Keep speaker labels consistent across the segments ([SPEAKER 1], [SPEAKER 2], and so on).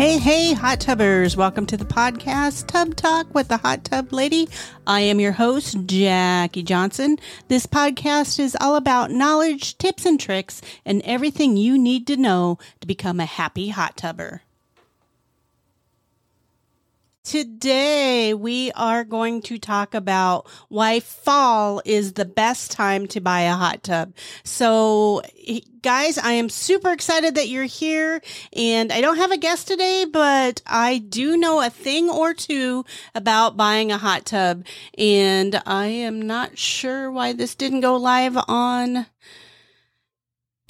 [SPEAKER 1] Hey, hey, hot tubbers. Welcome to the podcast Tub Talk with the Hot Tub Lady. I am your host, Jackie Johnson. This podcast is all about knowledge, tips, and tricks, and everything you need to know to become a happy hot tubber. Today, we are going to talk about why fall is the best time to buy a hot tub. So, eh, guys, I am super excited that you're here. And I don't have a guest today, but I do know a thing or two about buying a hot tub. And I am not sure why this didn't go live on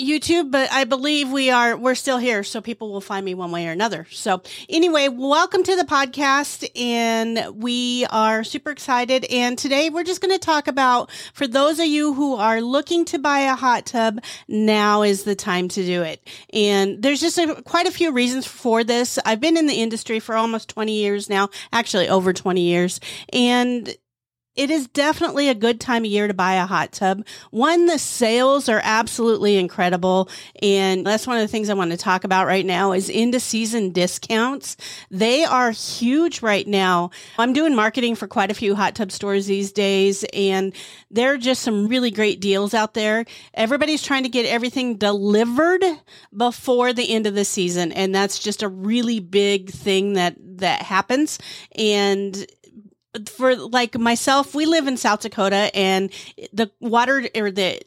[SPEAKER 1] YouTube, but I believe we are, we're still here. So people will find me one way or another. So anyway, welcome to the podcast. And we are super excited. And today we're just going to talk about for those of you who are looking to buy a hot tub, now is the time to do it. And there's just a, quite a few reasons for this. I've been in the industry for almost 20 years now, actually over 20 years. And it is definitely a good time of year to buy a hot tub. One, the sales are absolutely incredible. And that's one of the things I want to talk about right now is into season discounts. They are huge right now. I'm doing marketing for quite a few hot tub stores these days and there are just some really great deals out there. Everybody's trying to get everything delivered before the end of the season. And that's just a really big thing that, that happens. And for like myself, we live in South Dakota and the water or the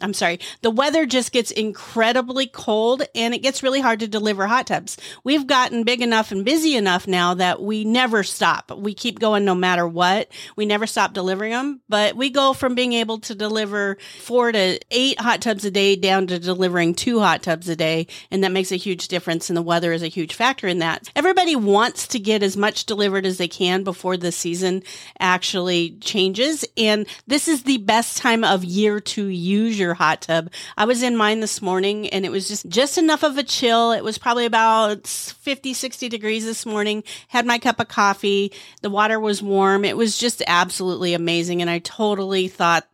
[SPEAKER 1] I'm sorry, the weather just gets incredibly cold and it gets really hard to deliver hot tubs. We've gotten big enough and busy enough now that we never stop. We keep going no matter what. We never stop delivering them, but we go from being able to deliver four to eight hot tubs a day down to delivering two hot tubs a day. And that makes a huge difference. And the weather is a huge factor in that. Everybody wants to get as much delivered as they can before the season actually changes. And this is the best time of year to use your your hot tub. I was in mine this morning and it was just, just enough of a chill. It was probably about 50, 60 degrees this morning. Had my cup of coffee. The water was warm. It was just absolutely amazing. And I totally thought,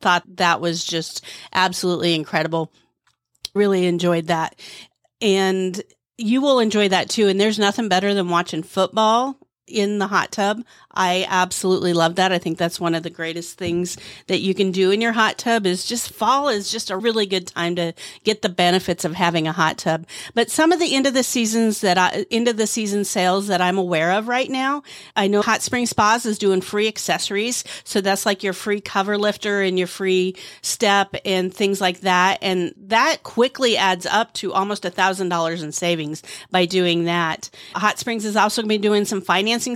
[SPEAKER 1] thought that was just absolutely incredible. Really enjoyed that. And you will enjoy that too. And there's nothing better than watching football in the hot tub. I absolutely love that. I think that's one of the greatest things that you can do in your hot tub is just fall is just a really good time to get the benefits of having a hot tub. But some of the end of the seasons that I, end of the season sales that I'm aware of right now, I know Hot Spring Spas is doing free accessories. So that's like your free cover lifter and your free step and things like that. And that quickly adds up to almost a thousand dollars in savings by doing that. Hot Springs is also going to be doing some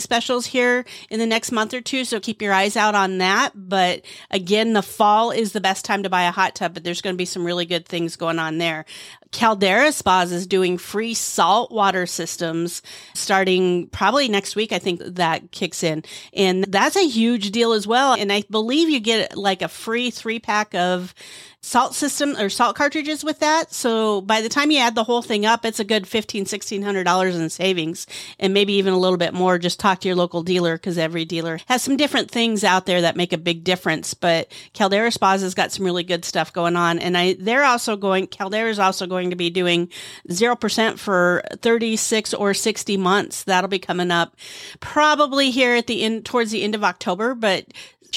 [SPEAKER 1] specials here in the next month or two. So keep your eyes out on that. But again, the fall is the best time to buy a hot tub, but there's going to be some really good things going on there. Caldera Spas is doing free salt water systems starting probably next week. I think that kicks in. And that's a huge deal as well. And I believe you get like a free three pack of salt system or salt cartridges with that. So by the time you add the whole thing up, it's a good fifteen, sixteen hundred dollars in savings, and maybe even a little bit more. Just talk to your local dealer because every dealer has some different things out there that make a big difference. But Caldera Spas has got some really good stuff going on, and I they're also going. Caldera is also going to be doing zero percent for thirty six or sixty months. That'll be coming up probably here at the end towards the end of October, but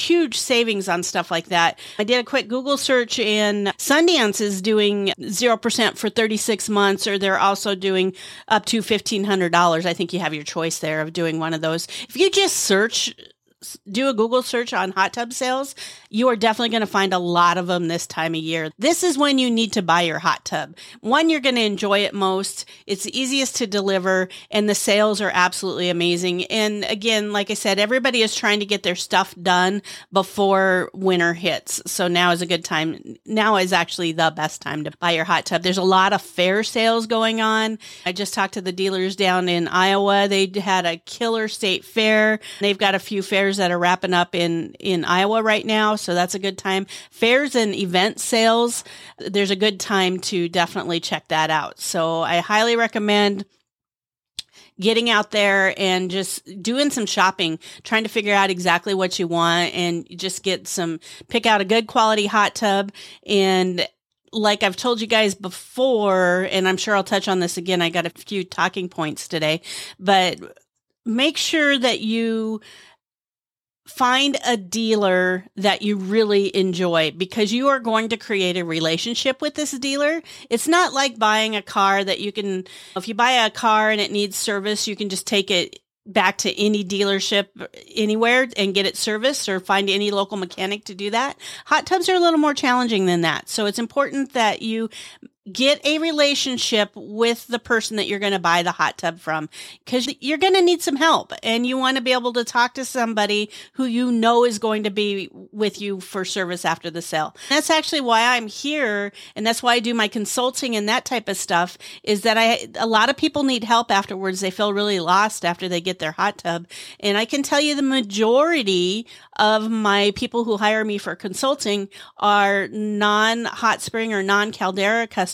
[SPEAKER 1] huge savings on stuff like that. I did a quick Google search and Sundance is doing 0% for 36 months, or they're also doing up to $1,500. I think you have your choice there of doing one of those. If you just search do a Google search on hot tub sales, you are definitely going to find a lot of them this time of year. This is when you need to buy your hot tub. One, you're going to enjoy it most. It's the easiest to deliver and the sales are absolutely amazing. And again, like I said, everybody is trying to get their stuff done before winter hits. So now is a good time. Now is actually the best time to buy your hot tub. There's a lot of fair sales going on. I just talked to the dealers down in Iowa. They had a killer state fair. They've got a few fairs fairs that are wrapping up in, in Iowa right now. So that's a good time. Fairs and event sales, there's a good time to definitely check that out. So I highly recommend getting out there and just doing some shopping, trying to figure out exactly what you want and just get some, pick out a good quality hot tub and like I've told you guys before, and I'm sure I'll touch on this again. I got a few talking points today, but make sure that you find a dealer that you really enjoy because you are going to create a relationship with this dealer. It's not like buying a car that you can, if you buy a car and it needs service, you can just take it back to any dealership anywhere and get it serviced or find any local mechanic to do that. Hot tubs are a little more challenging than that. So it's important that you get a relationship with the person that you're going to buy the hot tub from because you're going to need some help and you want to be able to talk to somebody who you know is going to be with you for service after the sale. That's actually why I'm here and that's why I do my consulting and that type of stuff is that I a lot of people need help afterwards. They feel really lost after they get their hot tub. And I can tell you the majority of my people who hire me for consulting are non hot spring or non caldera customers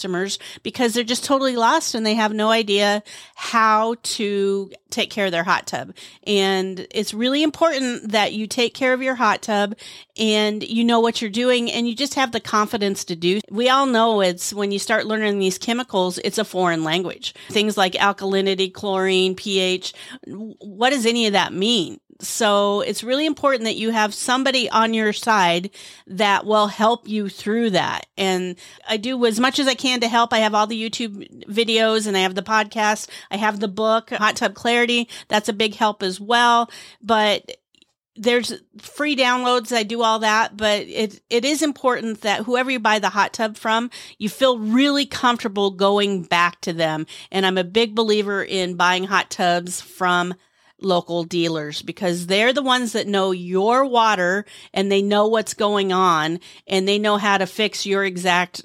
[SPEAKER 1] because they're just totally lost and they have no idea how to take care of their hot tub. And it's really important that you take care of your hot tub and you know what you're doing and you just have the confidence to do. We all know it's when you start learning these chemicals, it's a foreign language. Things like alkalinity, chlorine, pH. What does any of that mean? So it's really important that you have somebody on your side that will help you through that. And I do as much as I can to help. I have all the YouTube videos and I have the podcast. I have the book, Hot Tub Clarity. That's a big help as well. But there's free downloads. I do all that, but it it is important that whoever you buy the hot tub from, you feel really comfortable going back to them. And I'm a big believer in buying hot tubs from local dealers because they're the ones that know your water and they know what's going on and they know how to fix your exact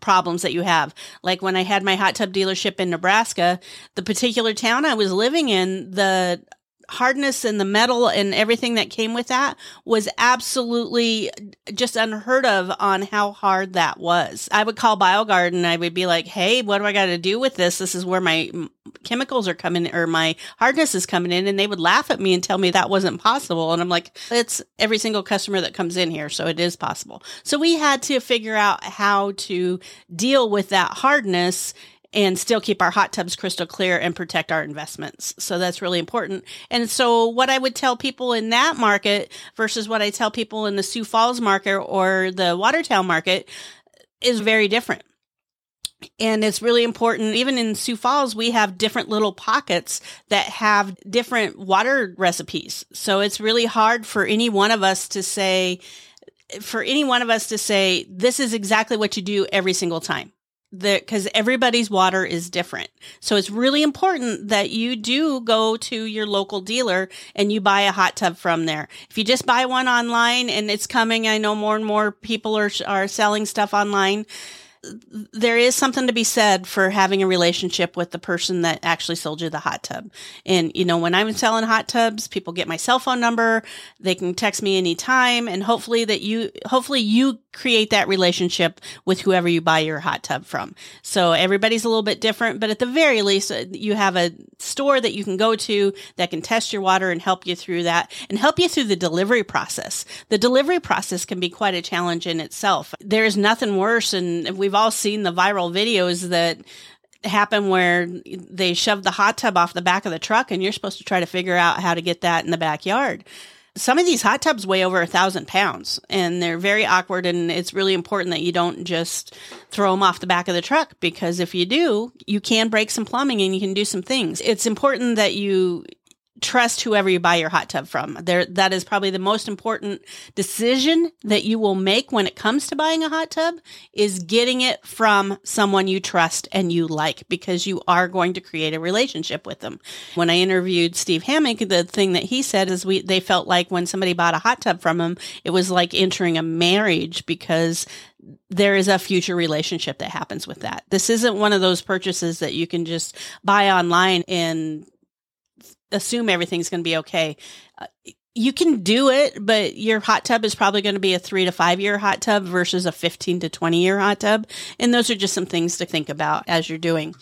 [SPEAKER 1] problems that you have. Like when I had my hot tub dealership in Nebraska, the particular town I was living in, the hardness and the metal and everything that came with that was absolutely just unheard of on how hard that was. I would call BioGarden. I would be like, Hey, what do I got to do with this? This is where my chemicals are coming or my hardness is coming in. And they would laugh at me and tell me that wasn't possible. And I'm like, it's every single customer that comes in here. So it is possible. So we had to figure out how to deal with that hardness and still keep our hot tubs crystal clear and protect our investments. So that's really important. And so what I would tell people in that market versus what I tell people in the Sioux Falls market or the Watertown market is very different. And it's really important. Even in Sioux Falls, we have different little pockets that have different water recipes. So it's really hard for any one of us to say, for any one of us to say, this is exactly what you do every single time because everybody's water is different. So it's really important that you do go to your local dealer and you buy a hot tub from there. If you just buy one online and it's coming, I know more and more people are, are selling stuff online there is something to be said for having a relationship with the person that actually sold you the hot tub. And, you know, when I'm selling hot tubs, people get my cell phone number. They can text me anytime. And hopefully that you, hopefully you create that relationship with whoever you buy your hot tub from. So everybody's a little bit different, but at the very least, uh, you have a store that you can go to that can test your water and help you through that and help you through the delivery process. The delivery process can be quite a challenge in itself. There's nothing worse. And we've all seen the viral videos that happen where they shove the hot tub off the back of the truck and you're supposed to try to figure out how to get that in the backyard. Some of these hot tubs weigh over a thousand pounds and they're very awkward and it's really important that you don't just throw them off the back of the truck because if you do you can break some plumbing and you can do some things. It's important that you trust whoever you buy your hot tub from. There, that is probably the most important decision that you will make when it comes to buying a hot tub is getting it from someone you trust and you like because you are going to create a relationship with them. When I interviewed Steve Hammock, the thing that he said is we, they felt like when somebody bought a hot tub from him, it was like entering a marriage because there is a future relationship that happens with that. This isn't one of those purchases that you can just buy online and assume everything's going to be okay. Uh, you can do it, but your hot tub is probably going to be a three to five year hot tub versus a 15 to 20 year hot tub. And those are just some things to think about as you're doing.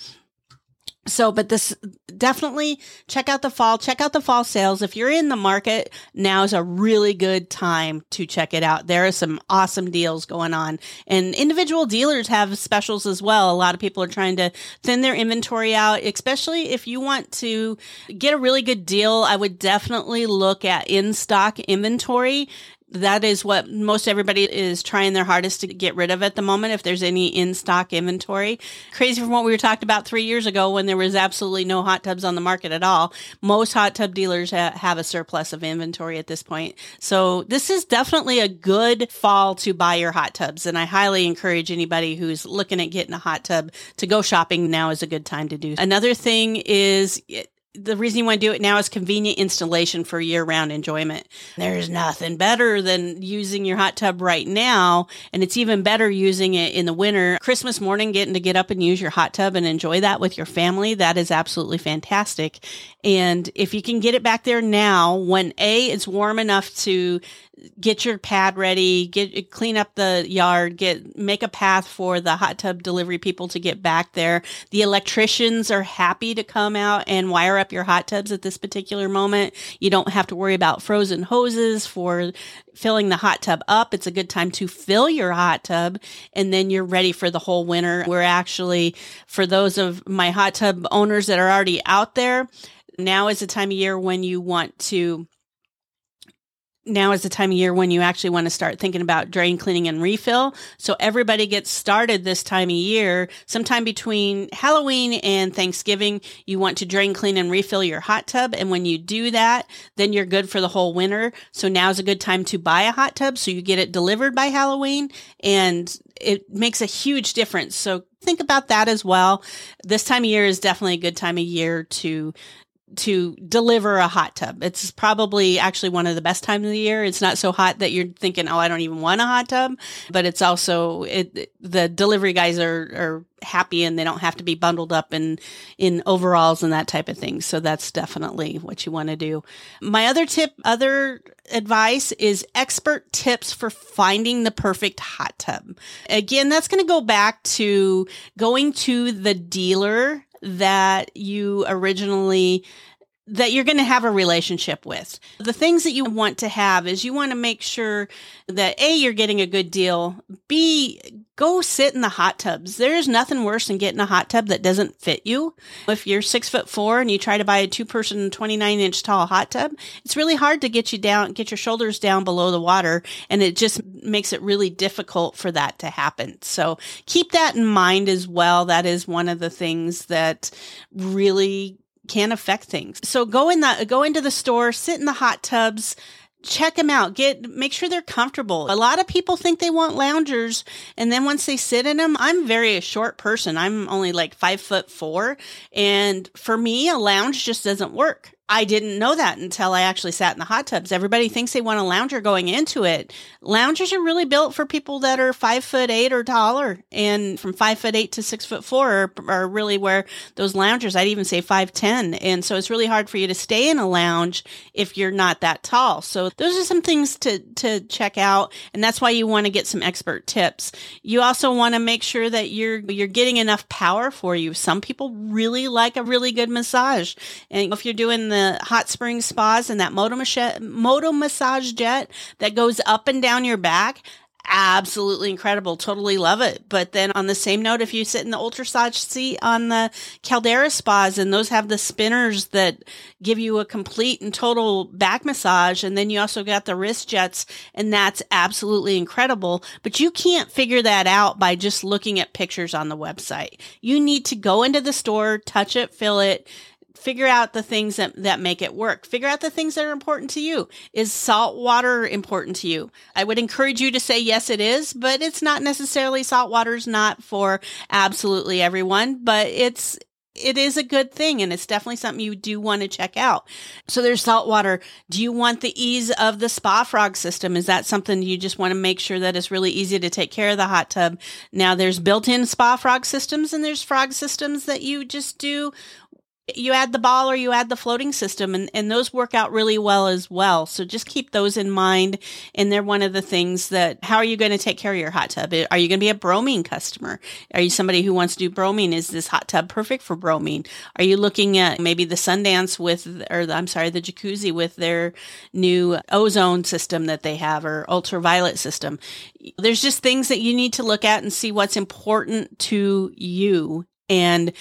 [SPEAKER 1] So, but this definitely check out the fall, check out the fall sales. If you're in the market, now is a really good time to check it out. There are some awesome deals going on and individual dealers have specials as well. A lot of people are trying to thin their inventory out, especially if you want to get a really good deal. I would definitely look at in stock inventory that is what most everybody is trying their hardest to get rid of at the moment if there's any in stock inventory. Crazy from what we were talked about three years ago when there was absolutely no hot tubs on the market at all. Most hot tub dealers ha- have a surplus of inventory at this point. So this is definitely a good fall to buy your hot tubs. And I highly encourage anybody who's looking at getting a hot tub to go shopping now is a good time to do. Another thing is the reason you want to do it now is convenient installation for year round enjoyment. There's nothing better than using your hot tub right now. And it's even better using it in the winter. Christmas morning, getting to get up and use your hot tub and enjoy that with your family. That is absolutely fantastic. And if you can get it back there now when A, it's warm enough to get your pad ready, get clean up the yard, get make a path for the hot tub delivery people to get back there. The electricians are happy to come out and wire up your hot tubs at this particular moment. You don't have to worry about frozen hoses for filling the hot tub up. It's a good time to fill your hot tub and then you're ready for the whole winter. We're actually for those of my hot tub owners that are already out there, now is the time of year when you want to now is the time of year when you actually want to start thinking about drain cleaning and refill. So everybody gets started this time of year, sometime between Halloween and Thanksgiving. You want to drain clean and refill your hot tub. And when you do that, then you're good for the whole winter. So now is a good time to buy a hot tub. So you get it delivered by Halloween and it makes a huge difference. So think about that as well. This time of year is definitely a good time of year to to deliver a hot tub. It's probably actually one of the best times of the year. It's not so hot that you're thinking, "Oh, I don't even want a hot tub," but it's also it, the delivery guys are are happy and they don't have to be bundled up in in overalls and that type of thing. So that's definitely what you want to do. My other tip, other advice is expert tips for finding the perfect hot tub. Again, that's going to go back to going to the dealer that you originally that you're going to have a relationship with. The things that you want to have is you want to make sure that A, you're getting a good deal. B, go sit in the hot tubs. There's nothing worse than getting a hot tub that doesn't fit you. If you're six foot four and you try to buy a two person, 29 inch tall hot tub, it's really hard to get you down, get your shoulders down below the water. And it just makes it really difficult for that to happen. So keep that in mind as well. That is one of the things that really can affect things. So go in the go into the store, sit in the hot tubs, check them out get make sure they're comfortable. A lot of people think they want loungers and then once they sit in them i'm very a short person. I'm only like five foot four and for me a lounge just doesn't work I didn't know that until I actually sat in the hot tubs. Everybody thinks they want a lounger going into it. Loungers are really built for people that are five foot eight or taller, and from five foot eight to six foot four are, are really where those loungers. I'd even say five ten, and so it's really hard for you to stay in a lounge if you're not that tall. So those are some things to to check out, and that's why you want to get some expert tips. You also want to make sure that you're you're getting enough power for you. Some people really like a really good massage, and if you're doing the hot spring spas and that moto, moto massage jet that goes up and down your back absolutely incredible. Totally love it. But then on the same note, if you sit in the ultrasage seat on the Caldera spas and those have the spinners that give you a complete and total back massage. And then you also got the wrist jets and that's absolutely incredible. But you can't figure that out by just looking at pictures on the website. You need to go into the store, touch it, feel it, figure out the things that, that make it work. Figure out the things that are important to you. Is salt water important to you? I would encourage you to say yes, it is, but it's not necessarily salt water is not for absolutely everyone, but it's, it is a good thing and it's definitely something you do want to check out. So there's salt water. Do you want the ease of the spa frog system? Is that something you just want to make sure that it's really easy to take care of the hot tub? Now there's built-in spa frog systems and there's frog systems that you just do you add the ball or you add the floating system and, and those work out really well as well. So just keep those in mind. And they're one of the things that, how are you going to take care of your hot tub? Are you going to be a bromine customer? Are you somebody who wants to do bromine? Is this hot tub perfect for bromine? Are you looking at maybe the Sundance with, or the, I'm sorry, the jacuzzi with their new ozone system that they have or ultraviolet system? There's just things that you need to look at and see what's important to you and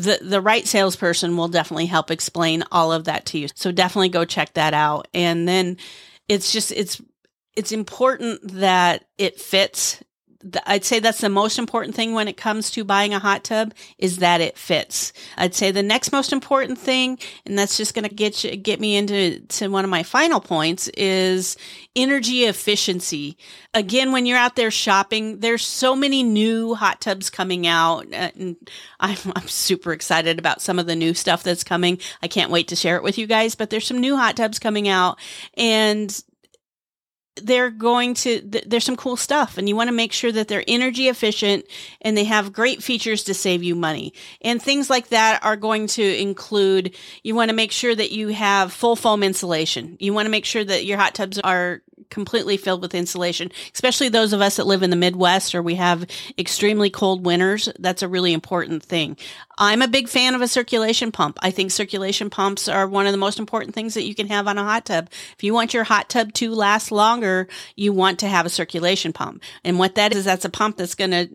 [SPEAKER 1] the the right salesperson will definitely help explain all of that to you. So definitely go check that out. And then it's just it's it's important that it fits I'd say that's the most important thing when it comes to buying a hot tub is that it fits. I'd say the next most important thing, and that's just going to get you, get me into to one of my final points is energy efficiency. Again, when you're out there shopping, there's so many new hot tubs coming out, uh, and I'm, I'm super excited about some of the new stuff that's coming. I can't wait to share it with you guys. But there's some new hot tubs coming out, and they're going to there's some cool stuff and you want to make sure that they're energy efficient and they have great features to save you money. And things like that are going to include you want to make sure that you have full foam insulation. You want to make sure that your hot tubs are completely filled with insulation, especially those of us that live in the Midwest or we have extremely cold winters. That's a really important thing. I'm a big fan of a circulation pump. I think circulation pumps are one of the most important things that you can have on a hot tub. If you want your hot tub to last longer, you want to have a circulation pump. And what that is, that's a pump that's going to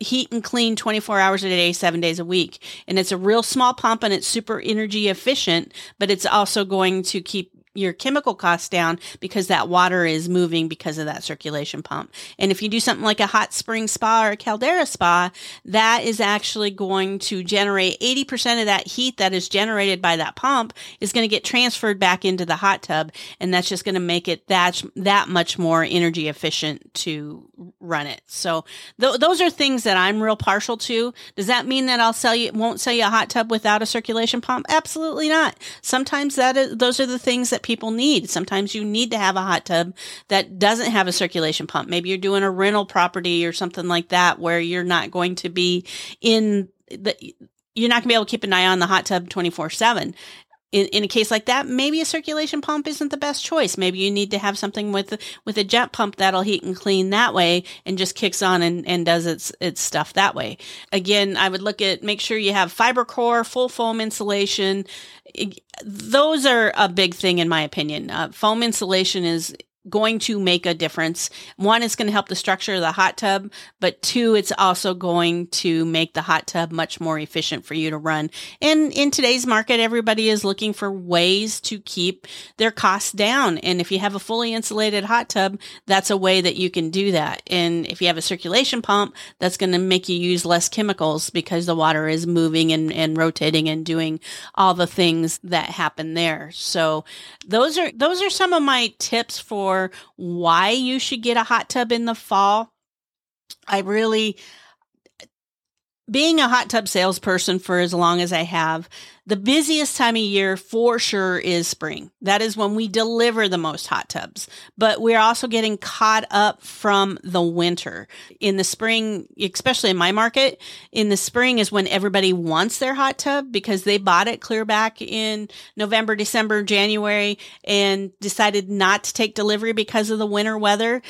[SPEAKER 1] heat and clean 24 hours a day, seven days a week. And it's a real small pump and it's super energy efficient, but it's also going to keep your chemical costs down because that water is moving because of that circulation pump. And if you do something like a hot spring spa or a caldera spa, that is actually going to generate 80% of that heat that is generated by that pump is going to get transferred back into the hot tub. And that's just going to make it that, that much more energy efficient to run it. So th- those are things that I'm real partial to. Does that mean that I'll sell you, won't sell you a hot tub without a circulation pump? Absolutely not. Sometimes that is, those are the things that people need. Sometimes you need to have a hot tub that doesn't have a circulation pump. Maybe you're doing a rental property or something like that where you're not going to be in the, you're not going to be able to keep an eye on the hot tub 24 7 in, in a case like that, maybe a circulation pump isn't the best choice. Maybe you need to have something with with a jet pump that'll heat and clean that way and just kicks on and, and does its its stuff that way. Again, I would look at make sure you have fiber core, full foam insulation. Those are a big thing in my opinion. Uh, foam insulation is going to make a difference. One, it's going to help the structure of the hot tub, but two, it's also going to make the hot tub much more efficient for you to run. And in today's market, everybody is looking for ways to keep their costs down. And if you have a fully insulated hot tub, that's a way that you can do that. And if you have a circulation pump, that's going to make you use less chemicals because the water is moving and, and rotating and doing all the things that happen there. So those are, those are some of my tips for for why you should get a hot tub in the fall. I really, being a hot tub salesperson for as long as I have, the busiest time of year for sure is spring. That is when we deliver the most hot tubs. But we're also getting caught up from the winter. In the spring, especially in my market, in the spring is when everybody wants their hot tub because they bought it clear back in November, December, January and decided not to take delivery because of the winter weather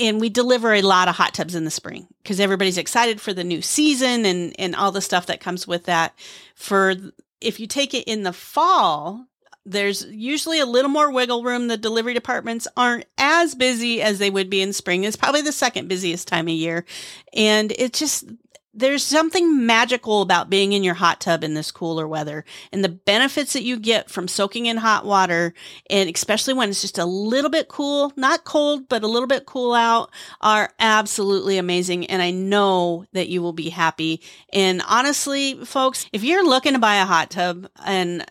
[SPEAKER 1] and we deliver a lot of hot tubs in the spring because everybody's excited for the new season and and all the stuff that comes with that. For if you take it in the fall there's usually a little more wiggle room. The delivery departments aren't as busy as they would be in spring. It's probably the second busiest time of year. And it just there's something magical about being in your hot tub in this cooler weather and the benefits that you get from soaking in hot water and especially when it's just a little bit cool, not cold, but a little bit cool out are absolutely amazing. And I know that you will be happy. And honestly, folks, if you're looking to buy a hot tub and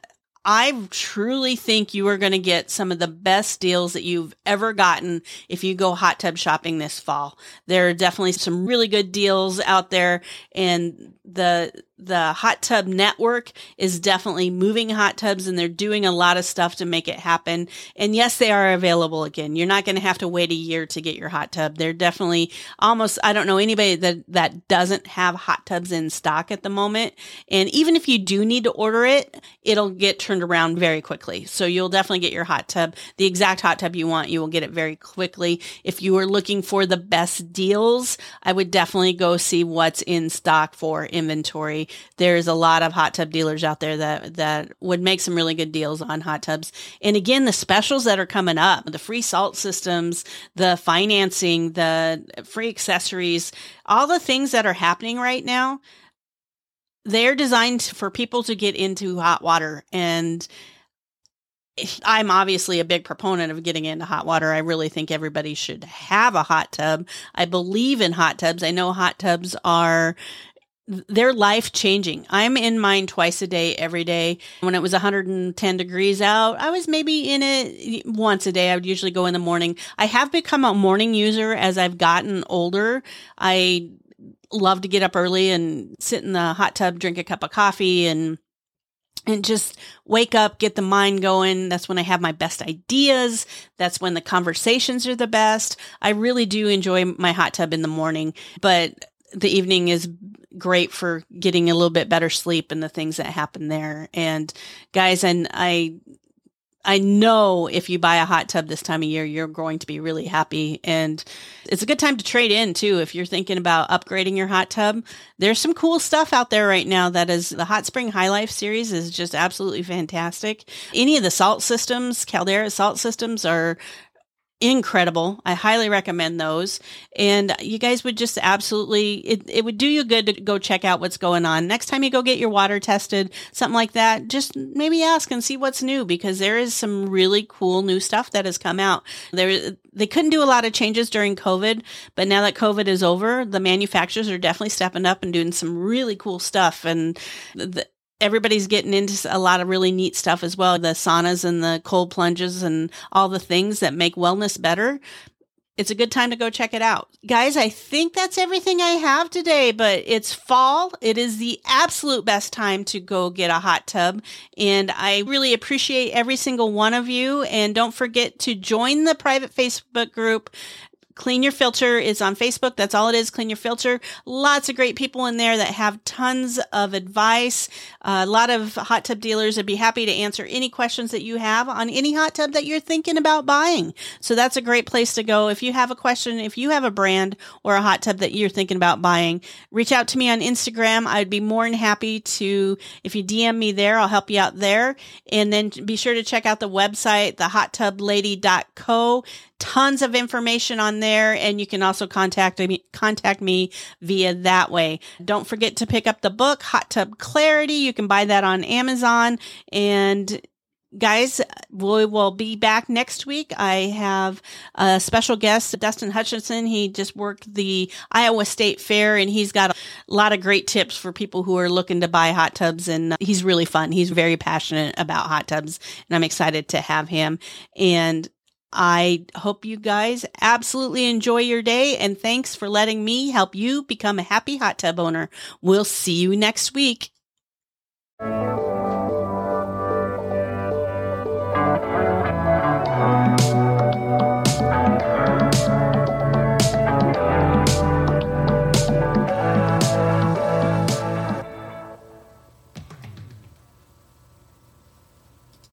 [SPEAKER 1] I truly think you are going to get some of the best deals that you've ever gotten if you go hot tub shopping this fall. There are definitely some really good deals out there and the the hot tub network is definitely moving hot tubs and they're doing a lot of stuff to make it happen. And yes, they are available again. You're not going to have to wait a year to get your hot tub. They're definitely almost, I don't know anybody that, that doesn't have hot tubs in stock at the moment. And even if you do need to order it, it'll get turned around very quickly. So you'll definitely get your hot tub, the exact hot tub you want. You will get it very quickly. If you are looking for the best deals, I would definitely go see what's in stock for inventory there's a lot of hot tub dealers out there that that would make some really good deals on hot tubs. And again, the specials that are coming up, the free salt systems, the financing, the free accessories, all the things that are happening right now, they're designed for people to get into hot water and I'm obviously a big proponent of getting into hot water. I really think everybody should have a hot tub. I believe in hot tubs. I know hot tubs are they're life changing. I'm in mine twice a day, every day. When it was 110 degrees out, I was maybe in it once a day. I would usually go in the morning. I have become a morning user as I've gotten older. I love to get up early and sit in the hot tub, drink a cup of coffee and and just wake up, get the mind going. That's when I have my best ideas. That's when the conversations are the best. I really do enjoy my hot tub in the morning, but the evening is great for getting a little bit better sleep and the things that happen there. And guys, and I, I know if you buy a hot tub this time of year, you're going to be really happy. And it's a good time to trade in too. If you're thinking about upgrading your hot tub, there's some cool stuff out there right now that is the Hot Spring High Life series is just absolutely fantastic. Any of the salt systems, Caldera salt systems are incredible. I highly recommend those. And you guys would just absolutely, it, it would do you good to go check out what's going on. Next time you go get your water tested, something like that, just maybe ask and see what's new because there is some really cool new stuff that has come out. There, they couldn't do a lot of changes during COVID, but now that COVID is over, the manufacturers are definitely stepping up and doing some really cool stuff. And the, everybody's getting into a lot of really neat stuff as well. The saunas and the cold plunges and all the things that make wellness better. It's a good time to go check it out. Guys, I think that's everything I have today, but it's fall. It is the absolute best time to go get a hot tub. And I really appreciate every single one of you. And don't forget to join the private Facebook group Clean Your Filter is on Facebook. That's all it is. Clean Your Filter. Lots of great people in there that have tons of advice. A lot of hot tub dealers would be happy to answer any questions that you have on any hot tub that you're thinking about buying. So that's a great place to go. If you have a question, if you have a brand or a hot tub that you're thinking about buying, reach out to me on Instagram. I'd be more than happy to, if you DM me there, I'll help you out there. And then be sure to check out the website, thehottublady.co tons of information on there and you can also contact me contact me via that way. Don't forget to pick up the book hot tub clarity. You can buy that on amazon. And guys we will be back next week. I have a special guest dustin hutchinson. He just worked the iowa state fair and he's got a lot of great tips for people who are looking to buy hot tubs. And uh, he's really fun. He's very passionate about hot tubs and i'm excited to have him. And I hope you guys absolutely enjoy your day and thanks for letting me help you become a happy hot tub owner. We'll see you next week.